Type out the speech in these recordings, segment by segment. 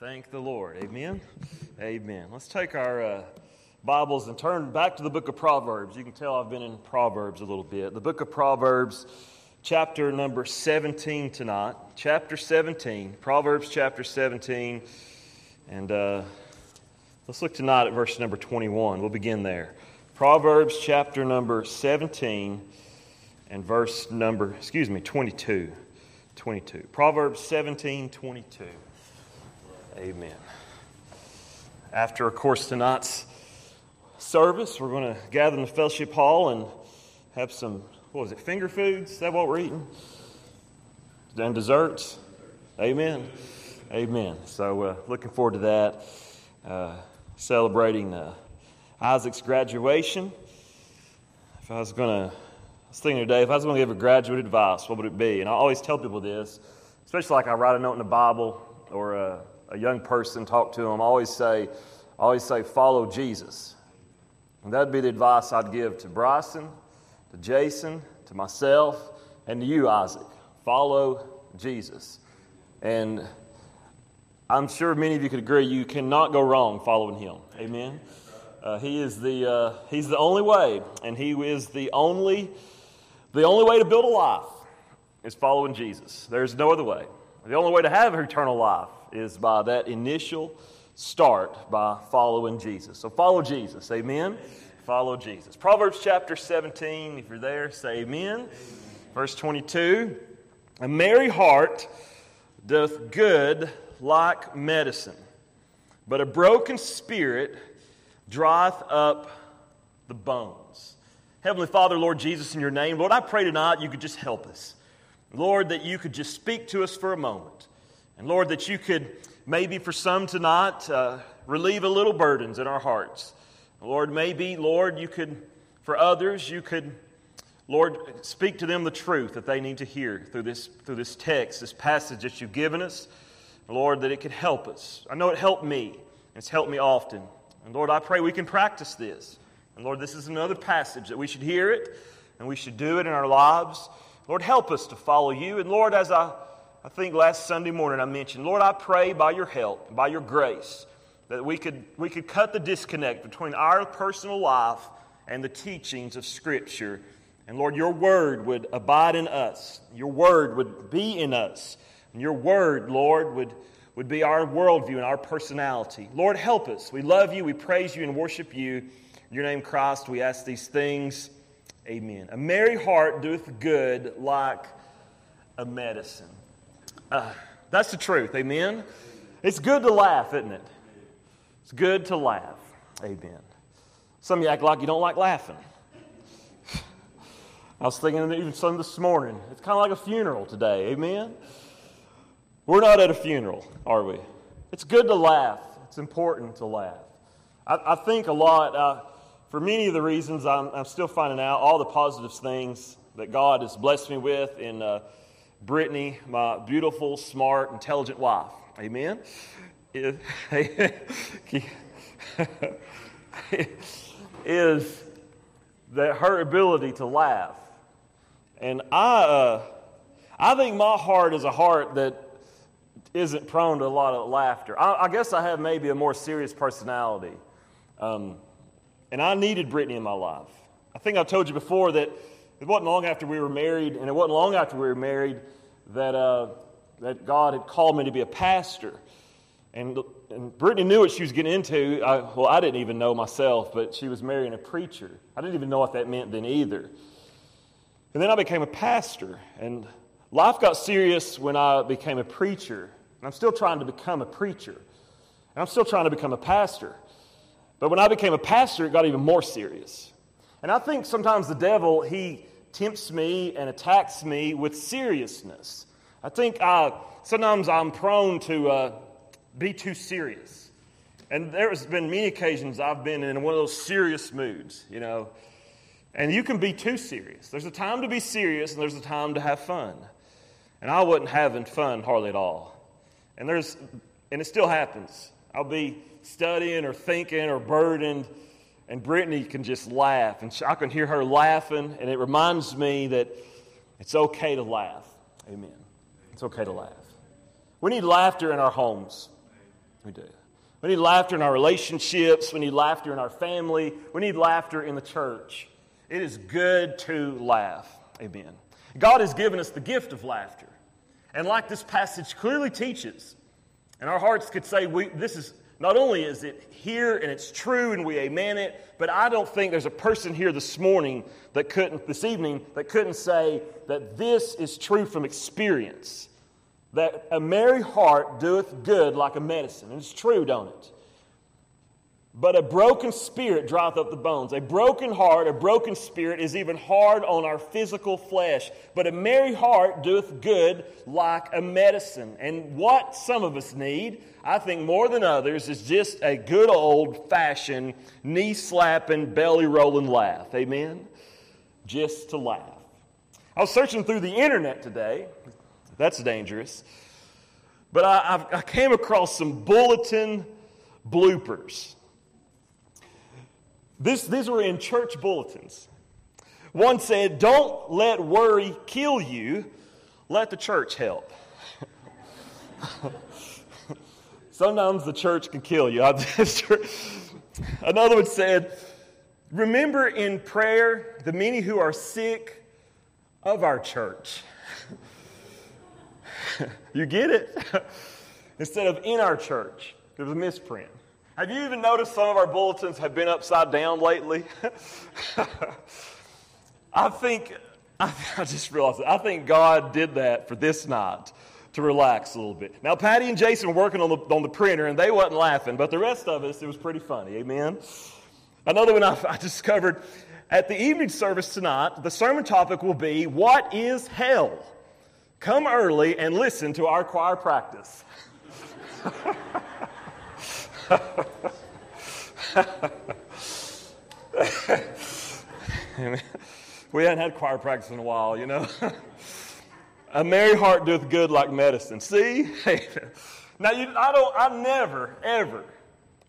Thank the Lord. Amen. Amen. Let's take our uh, Bibles and turn back to the book of Proverbs. You can tell I've been in Proverbs a little bit. The book of Proverbs, chapter number 17 tonight. Chapter 17. Proverbs chapter 17. And uh, let's look tonight at verse number 21. We'll begin there. Proverbs chapter number 17 and verse number, excuse me, 22. 22. Proverbs 17, 22. Amen. After, of course, tonight's service, we're going to gather in the fellowship hall and have some, what was it, finger foods? Is that what we're eating? And desserts? Amen. Amen. So, uh, looking forward to that. Uh, celebrating uh, Isaac's graduation. If I was going to, I was thinking today, if I was going to give a graduate advice, what would it be? And I always tell people this, especially like I write a note in the Bible or uh, a young person, talk to them, I always say, always say, follow Jesus. And that'd be the advice I'd give to Bryson, to Jason, to myself, and to you, Isaac. Follow Jesus. And I'm sure many of you could agree you cannot go wrong following him. Amen. Uh, he is the uh, he's the only way, and he is the only the only way to build a life is following Jesus. There's no other way. The only way to have eternal life is by that initial start by following Jesus. So follow Jesus. Amen. Follow Jesus. Proverbs chapter 17, if you're there, say amen. amen. Verse 22 A merry heart doth good like medicine, but a broken spirit dryeth up the bones. Heavenly Father, Lord Jesus, in your name, Lord, I pray tonight you could just help us. Lord, that you could just speak to us for a moment. And Lord, that you could maybe for some tonight uh, relieve a little burdens in our hearts. Lord, maybe, Lord, you could, for others, you could, Lord, speak to them the truth that they need to hear through this, through this text, this passage that you've given us. Lord, that it could help us. I know it helped me, and it's helped me often. And Lord, I pray we can practice this. And Lord, this is another passage that we should hear it and we should do it in our lives. Lord, help us to follow you. And Lord, as I I think last Sunday morning I mentioned, Lord, I pray by your help, by your grace, that we could, we could cut the disconnect between our personal life and the teachings of Scripture. And Lord, your word would abide in us, your word would be in us, and your word, Lord, would, would be our worldview and our personality. Lord, help us. We love you, we praise you, and worship you. In your name, Christ, we ask these things. Amen. A merry heart doeth good like a medicine. Uh, that's the truth. Amen. It's good to laugh, isn't it? It's good to laugh. Amen. Some of you act like you don't like laughing. I was thinking even some this morning. It's kind of like a funeral today. Amen. We're not at a funeral, are we? It's good to laugh. It's important to laugh. I, I think a lot, uh, for many of the reasons I'm, I'm, still finding out, all the positive things that God has blessed me with in. Uh, Brittany, my beautiful, smart, intelligent wife. Amen. is that her ability to laugh. And I, uh, I think my heart is a heart that isn't prone to a lot of laughter. I, I guess I have maybe a more serious personality. Um, and I needed Brittany in my life. I think I've told you before that it wasn't long after we were married, and it wasn't long after we were married that, uh, that God had called me to be a pastor. And, and Brittany knew what she was getting into. I, well, I didn't even know myself, but she was marrying a preacher. I didn't even know what that meant then either. And then I became a pastor. And life got serious when I became a preacher. And I'm still trying to become a preacher. And I'm still trying to become a pastor. But when I became a pastor, it got even more serious. And I think sometimes the devil, he tempts me and attacks me with seriousness. I think uh, sometimes I'm prone to uh, be too serious. And there's been many occasions I've been in one of those serious moods, you know. And you can be too serious. There's a time to be serious and there's a time to have fun. And I wasn't having fun hardly at all. And there's and it still happens. I'll be studying or thinking or burdened and Brittany can just laugh. And I can hear her laughing, and it reminds me that it's okay to laugh. Amen. It's okay to laugh. We need laughter in our homes. We do. We need laughter in our relationships. We need laughter in our family. We need laughter in the church. It is good to laugh. Amen. God has given us the gift of laughter. And like this passage clearly teaches, and our hearts could say, we, this is not only is it here and it's true and we amen it, but I don't think there's a person here this morning that couldn't, this evening, that couldn't say that this is true from experience. That a merry heart doeth good like a medicine. And it's true, don't it? But a broken spirit dryeth up the bones. A broken heart, a broken spirit is even hard on our physical flesh. But a merry heart doeth good like a medicine. And what some of us need, I think more than others, is just a good old fashioned knee slapping, belly rolling laugh. Amen? Just to laugh. I was searching through the internet today. That's dangerous. But I, I came across some bulletin bloopers. This, these were in church bulletins. One said, Don't let worry kill you, let the church help. Sometimes the church can kill you. Another one said, Remember in prayer the many who are sick of our church. you get it? Instead of in our church, there's a misprint. Have you even noticed some of our bulletins have been upside down lately? I think, I, I just realized. I think God did that for this night to relax a little bit. Now, Patty and Jason were working on the, on the printer and they wasn't laughing, but the rest of us, it was pretty funny. Amen? Another one I, I discovered at the evening service tonight, the sermon topic will be What is Hell? Come early and listen to our choir practice. we hadn't had choir practice in a while, you know. a merry heart doeth good like medicine. See? now, you, I don't, I never, ever,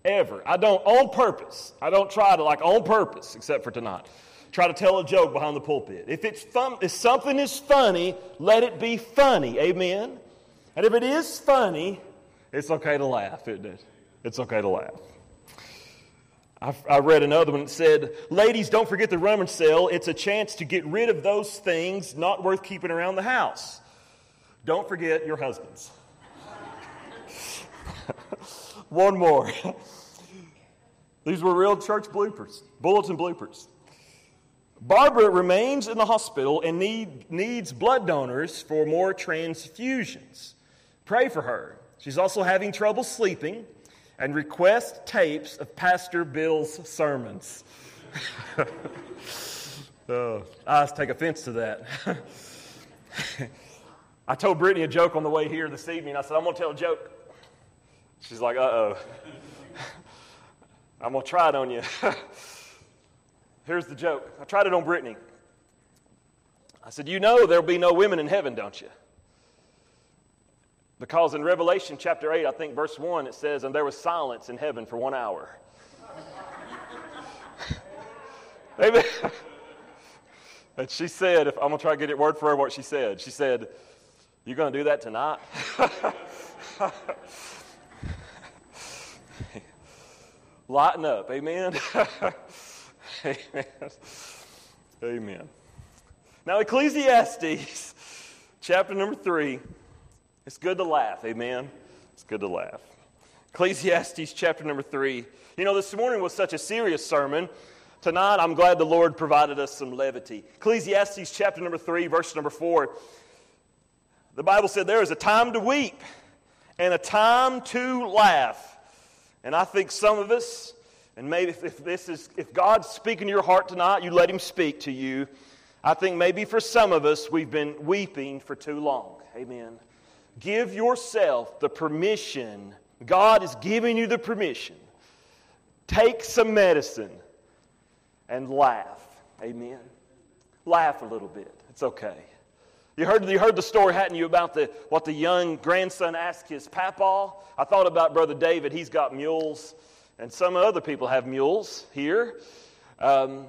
ever, I don't on purpose, I don't try to, like, on purpose, except for tonight, try to tell a joke behind the pulpit. If, it's fun, if something is funny, let it be funny. Amen? And if it is funny, it's okay to laugh, isn't it? It's okay to laugh. I, read another one that said, Ladies, don't forget the rummage sale. It's a chance to get rid of those things not worth keeping around the house. Don't forget your husbands. one more. These were real church bloopers, bulletin bloopers. Barbara remains in the hospital and need, needs blood donors for more transfusions. Pray for her. She's also having trouble sleeping and request tapes of Pastor Bill's sermons. oh, I take offense to that. I told Brittany a joke on the way here this evening. I said, I'm going to tell a joke. She's like, uh oh. I'm going to try it on you. Here's the joke. I tried it on Brittany. I said, You know there'll be no women in heaven, don't you? Because in Revelation chapter 8, I think verse 1, it says, And there was silence in heaven for one hour. Amen. and she said, if I'm going to try to get it word for her what she said. She said, You going to do that tonight? Lighten up. Amen. Amen. Amen. Now, Ecclesiastes chapter number 3. It's good to laugh, amen? It's good to laugh. Ecclesiastes chapter number three. You know, this morning was such a serious sermon. Tonight, I'm glad the Lord provided us some levity. Ecclesiastes chapter number three, verse number four. The Bible said there is a time to weep and a time to laugh. And I think some of us, and maybe if this is if God's speaking to your heart tonight, you let him speak to you. I think maybe for some of us we've been weeping for too long. Amen. Give yourself the permission. God is giving you the permission. Take some medicine and laugh. Amen. Laugh a little bit. It's okay. You heard, you heard the story, hadn't you, about the, what the young grandson asked his papa? I thought about Brother David. He's got mules, and some other people have mules here. Um,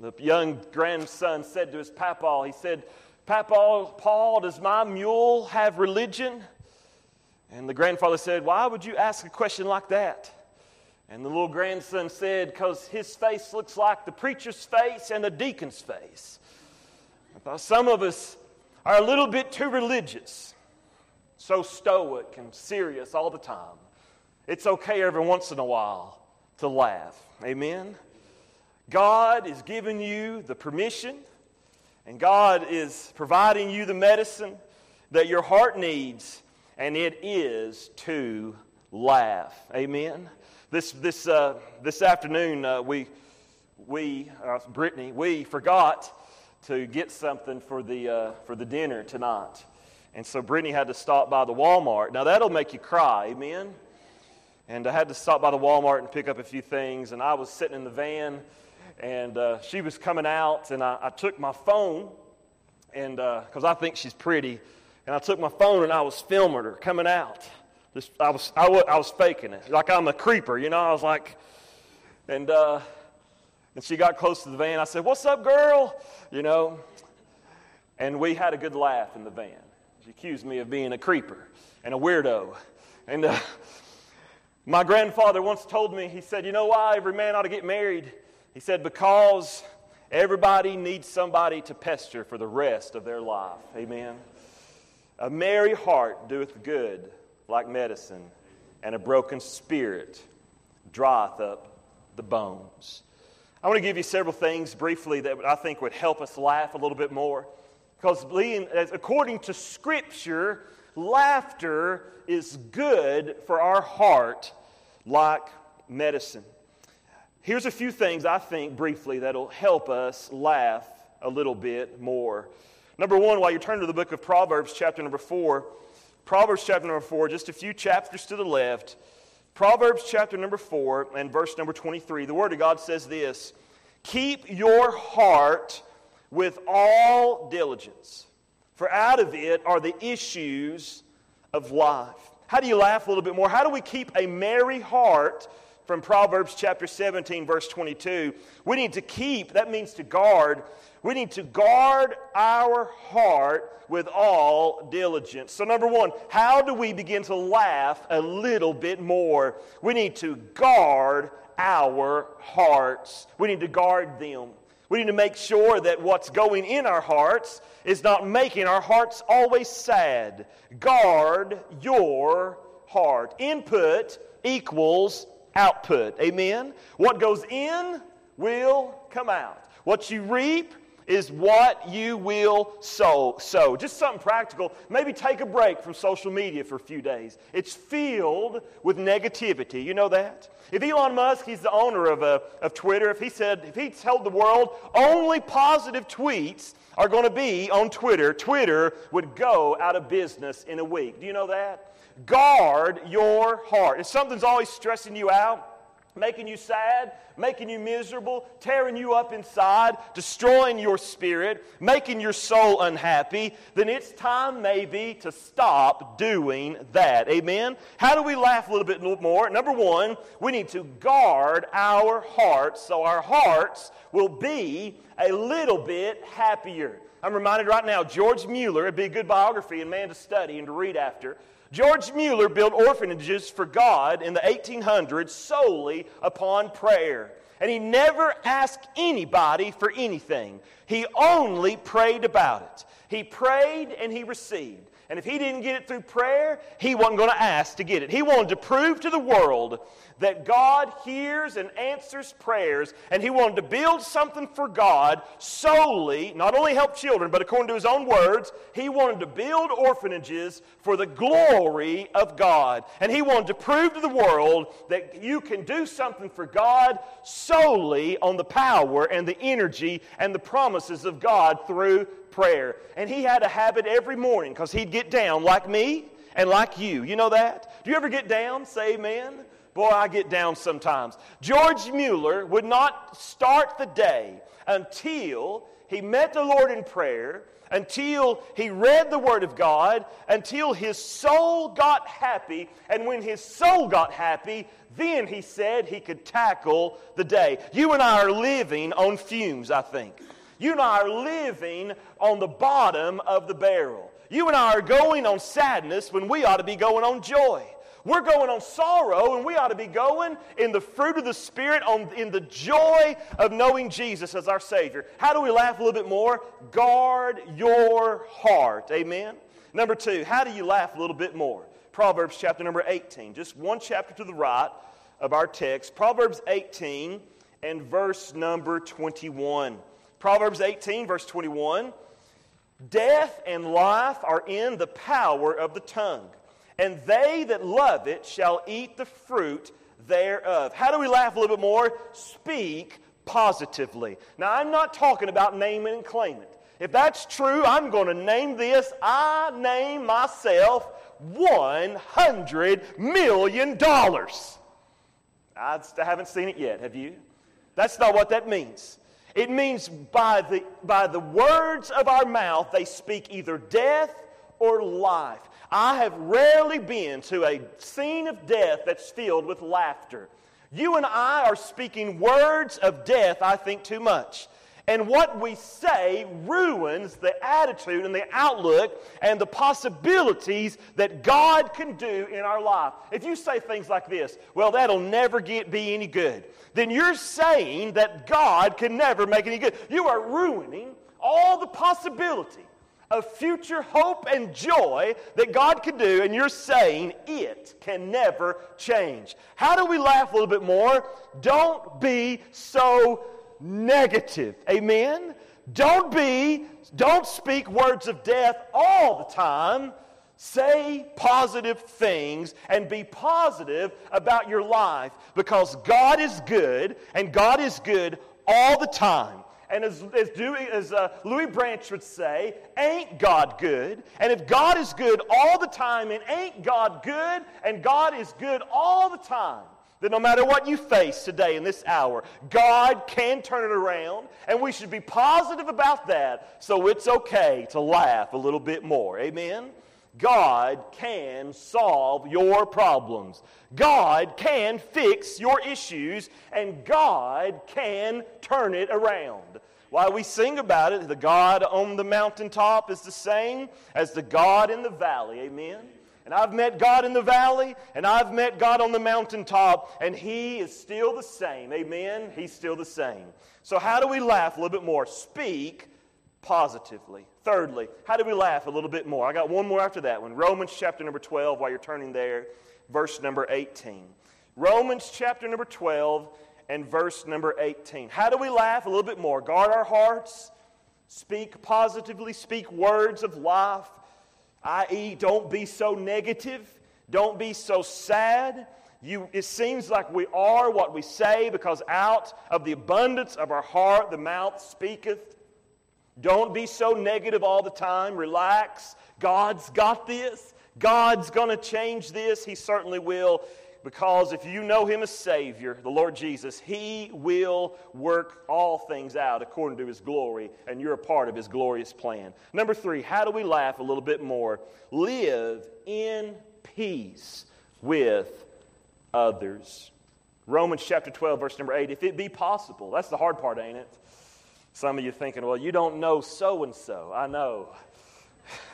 the young grandson said to his papa, he said, Papa, Paul, does my mule have religion? And the grandfather said, Why would you ask a question like that? And the little grandson said, Because his face looks like the preacher's face and the deacon's face. I thought some of us are a little bit too religious, so stoic and serious all the time. It's okay every once in a while to laugh. Amen? God is giving you the permission, and God is providing you the medicine that your heart needs, and it is to laugh. Amen? This, this, uh, this afternoon, uh, we, we uh, Brittany, we forgot to get something for the, uh, for the dinner tonight. And so Brittany had to stop by the Walmart. Now, that'll make you cry, amen? And I had to stop by the Walmart and pick up a few things. And I was sitting in the van, and uh, she was coming out, and I, I took my phone, and because uh, I think she's pretty, and I took my phone and I was filming her coming out. Just, I, was, I, was, I was faking it, like I'm a creeper, you know. I was like, and uh, and she got close to the van. I said, "What's up, girl?" You know, and we had a good laugh in the van. She accused me of being a creeper and a weirdo, and. Uh, my grandfather once told me, he said, You know why every man ought to get married? He said, Because everybody needs somebody to pester for the rest of their life. Amen. A merry heart doeth good like medicine, and a broken spirit dryeth up the bones. I want to give you several things briefly that I think would help us laugh a little bit more. Because according to Scripture, laughter is good for our heart like medicine. Here's a few things I think briefly that'll help us laugh a little bit more. Number one, while you're turning to the book of Proverbs, chapter number four, Proverbs chapter number four, just a few chapters to the left, Proverbs chapter number four and verse number 23, the Word of God says this Keep your heart with all diligence, for out of it are the issues of life. How do you laugh a little bit more? How do we keep a merry heart from Proverbs chapter 17, verse 22? We need to keep, that means to guard. We need to guard our heart with all diligence. So, number one, how do we begin to laugh a little bit more? We need to guard our hearts. We need to guard them. We need to make sure that what's going in our hearts is not making our hearts always sad. Guard your heart. Input equals output. Amen? What goes in will come out. What you reap is what you will sow. So, just something practical. Maybe take a break from social media for a few days. It's filled with negativity. You know that? If Elon Musk, he's the owner of, uh, of Twitter, if he said, if he told the world only positive tweets are going to be on Twitter, Twitter would go out of business in a week. Do you know that? Guard your heart. If something's always stressing you out, making you sad, making you miserable, tearing you up inside, destroying your spirit, making your soul unhappy, then it's time maybe to stop doing that. Amen? How do we laugh a little bit more? Number one, we need to guard our hearts so our hearts will be a little bit happier. I'm reminded right now, George Mueller, it'd be a good biography and man to study and to read after. George Mueller built orphanages for God in the 1800s solely upon prayer. And he never asked anybody for anything. He only prayed about it. He prayed and he received. And if he didn't get it through prayer, he wasn't going to ask to get it. He wanted to prove to the world that God hears and answers prayers, and he wanted to build something for God solely, not only help children, but according to his own words, he wanted to build orphanages for the glory of God. And he wanted to prove to the world that you can do something for God solely on the power and the energy and the promises of God through prayer. And he had a habit every morning because he'd get down like me and like you. You know that? Do you ever get down? Say amen. Boy, I get down sometimes. George Mueller would not start the day until he met the Lord in prayer, until he read the Word of God, until his soul got happy. And when his soul got happy, then he said he could tackle the day. You and I are living on fumes, I think. You and I are living on the bottom of the barrel. You and I are going on sadness when we ought to be going on joy. We're going on sorrow, and we ought to be going in the fruit of the Spirit, on, in the joy of knowing Jesus as our Savior. How do we laugh a little bit more? Guard your heart. Amen. Number two, how do you laugh a little bit more? Proverbs chapter number 18, just one chapter to the right of our text. Proverbs 18 and verse number 21. Proverbs 18, verse 21. Death and life are in the power of the tongue and they that love it shall eat the fruit thereof. How do we laugh a little bit more? Speak positively. Now, I'm not talking about naming and claim it. If that's true, I'm going to name this. I name myself $100 million. I haven't seen it yet, have you? That's not what that means. It means by the, by the words of our mouth, they speak either death or life. I have rarely been to a scene of death that's filled with laughter. You and I are speaking words of death, I think, too much. And what we say ruins the attitude and the outlook and the possibilities that God can do in our life. If you say things like this, well, that'll never get, be any good, then you're saying that God can never make any good. You are ruining all the possibility of future hope and joy that God can do, and you're saying it can never change. How do we laugh a little bit more? Don't be so negative. Amen? Don't be, don't speak words of death all the time. Say positive things and be positive about your life because God is good and God is good all the time. And as, as, Dewey, as uh, Louis Branch would say, ain't God good? And if God is good all the time and ain't God good, and God is good all the time, then no matter what you face today in this hour, God can turn it around, and we should be positive about that so it's okay to laugh a little bit more. Amen? God can solve your problems. God can fix your issues, and God can turn it around. Why we sing about it, the God on the mountaintop is the same as the God in the valley. Amen. And I've met God in the valley, and I've met God on the mountaintop, and He is still the same. Amen. He's still the same. So, how do we laugh a little bit more? Speak positively. Thirdly, how do we laugh a little bit more? I got one more after that one. Romans chapter number 12, while you're turning there, verse number 18. Romans chapter number 12 and verse number 18. How do we laugh a little bit more? Guard our hearts, speak positively, speak words of life, i.e., don't be so negative, don't be so sad. You, it seems like we are what we say because out of the abundance of our heart the mouth speaketh. Don't be so negative all the time. Relax. God's got this. God's going to change this. He certainly will. Because if you know Him as Savior, the Lord Jesus, He will work all things out according to His glory, and you're a part of His glorious plan. Number three, how do we laugh a little bit more? Live in peace with others. Romans chapter 12, verse number 8. If it be possible, that's the hard part, ain't it? Some of you thinking, well, you don't know so and so. I know.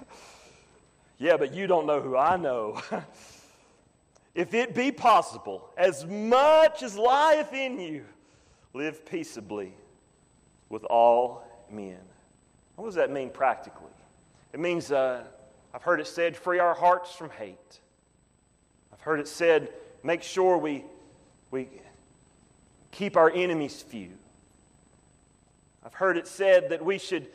yeah, but you don't know who I know. If it be possible, as much as lieth in you, live peaceably with all men. What does that mean practically? It means, uh, I've heard it said, free our hearts from hate. I've heard it said, make sure we, we keep our enemies few. I've heard it said that we should,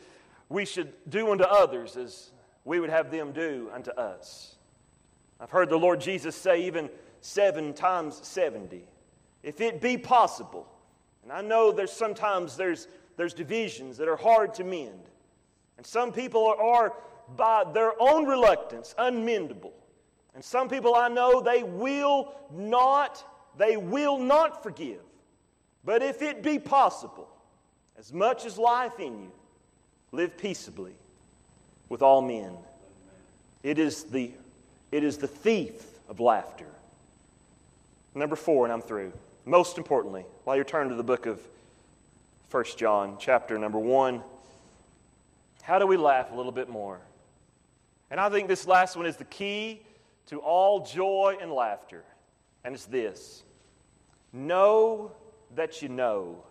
we should do unto others as we would have them do unto us. I've heard the Lord Jesus say even seven times 70. If it be possible, and I know there's sometimes there's, there's divisions that are hard to mend. And some people are, are, by their own reluctance, unmendable. And some people I know they will not, they will not forgive. But if it be possible, as much as life in you, live peaceably with all men. It is the it is the thief of laughter. Number four, and I'm through. Most importantly, while you're turning to the book of 1 John, chapter number one, how do we laugh a little bit more? And I think this last one is the key to all joy and laughter. And it's this know that you know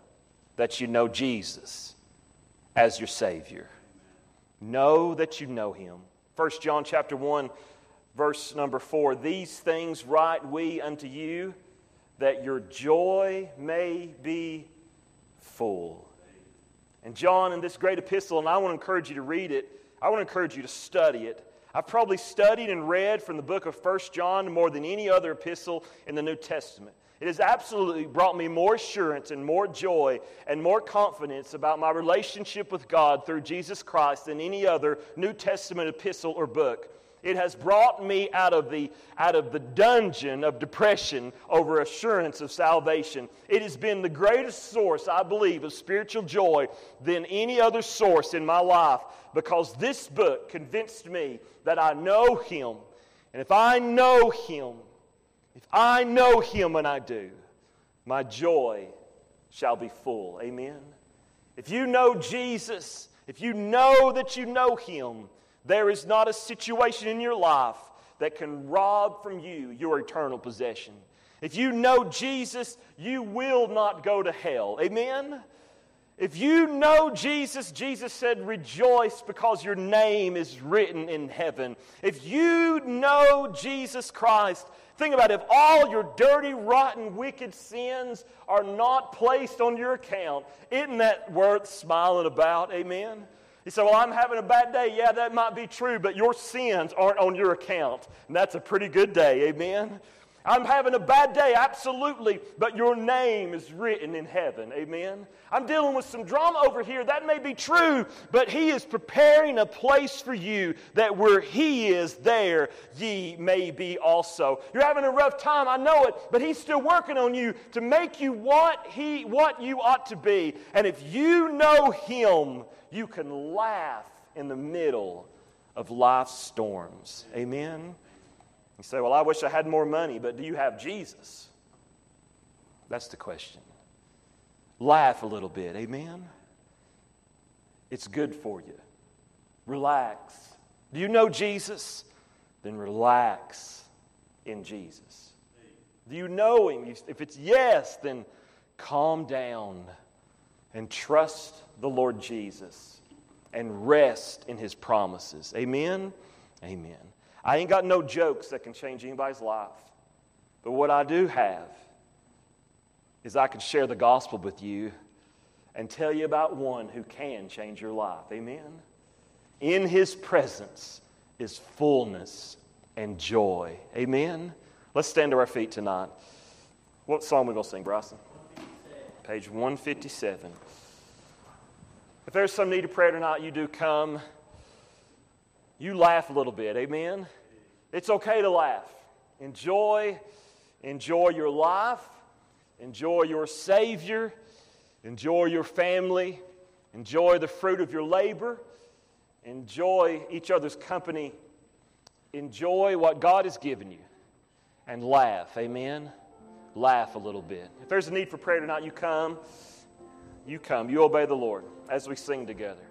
that you know Jesus as your Savior. Know that you know Him. 1 John chapter 1, verse number 4 These things write we unto you, that your joy may be full. And John, in this great epistle, and I want to encourage you to read it, I want to encourage you to study it. I've probably studied and read from the book of 1 John more than any other epistle in the New Testament. It has absolutely brought me more assurance and more joy and more confidence about my relationship with God through Jesus Christ than any other New Testament epistle or book. It has brought me out of, the, out of the dungeon of depression over assurance of salvation. It has been the greatest source, I believe, of spiritual joy than any other source in my life because this book convinced me that I know Him. And if I know Him, if I know Him and I do, my joy shall be full. Amen. If you know Jesus, if you know that you know Him, there is not a situation in your life that can rob from you your eternal possession. If you know Jesus, you will not go to hell. Amen? If you know Jesus, Jesus said, rejoice because your name is written in heaven. If you know Jesus Christ, think about it. If all your dirty, rotten, wicked sins are not placed on your account, isn't that worth smiling about? Amen? You said, Well, I'm having a bad day. Yeah, that might be true, but your sins aren't on your account. And that's a pretty good day. Amen. I'm having a bad day, absolutely, but your name is written in heaven. Amen. I'm dealing with some drama over here. That may be true, but He is preparing a place for you that where He is, there ye may be also. You're having a rough time, I know it, but He's still working on you to make you what He what you ought to be. And if you know Him, you can laugh in the middle of life's storms. Amen. You say, Well, I wish I had more money, but do you have Jesus? That's the question. Laugh a little bit. Amen. It's good for you. Relax. Do you know Jesus? Then relax in Jesus. Do you know Him? If it's yes, then calm down and trust the Lord Jesus and rest in His promises. Amen? Amen. I ain't got no jokes that can change anybody's life. But what I do have is I can share the gospel with you and tell you about one who can change your life. Amen? In his presence is fullness and joy. Amen? Let's stand to our feet tonight. What song we going to sing, Bryson? Page 157. If there's some need of prayer tonight, you do come you laugh a little bit. Amen? It's okay to laugh. Enjoy, enjoy your life, enjoy your Savior, enjoy your family, enjoy the fruit of your labor, enjoy each other's company, enjoy what God has given you, and laugh. Amen? Laugh a little bit. If there's a need for prayer tonight, you come. You come. You obey the Lord as we sing together.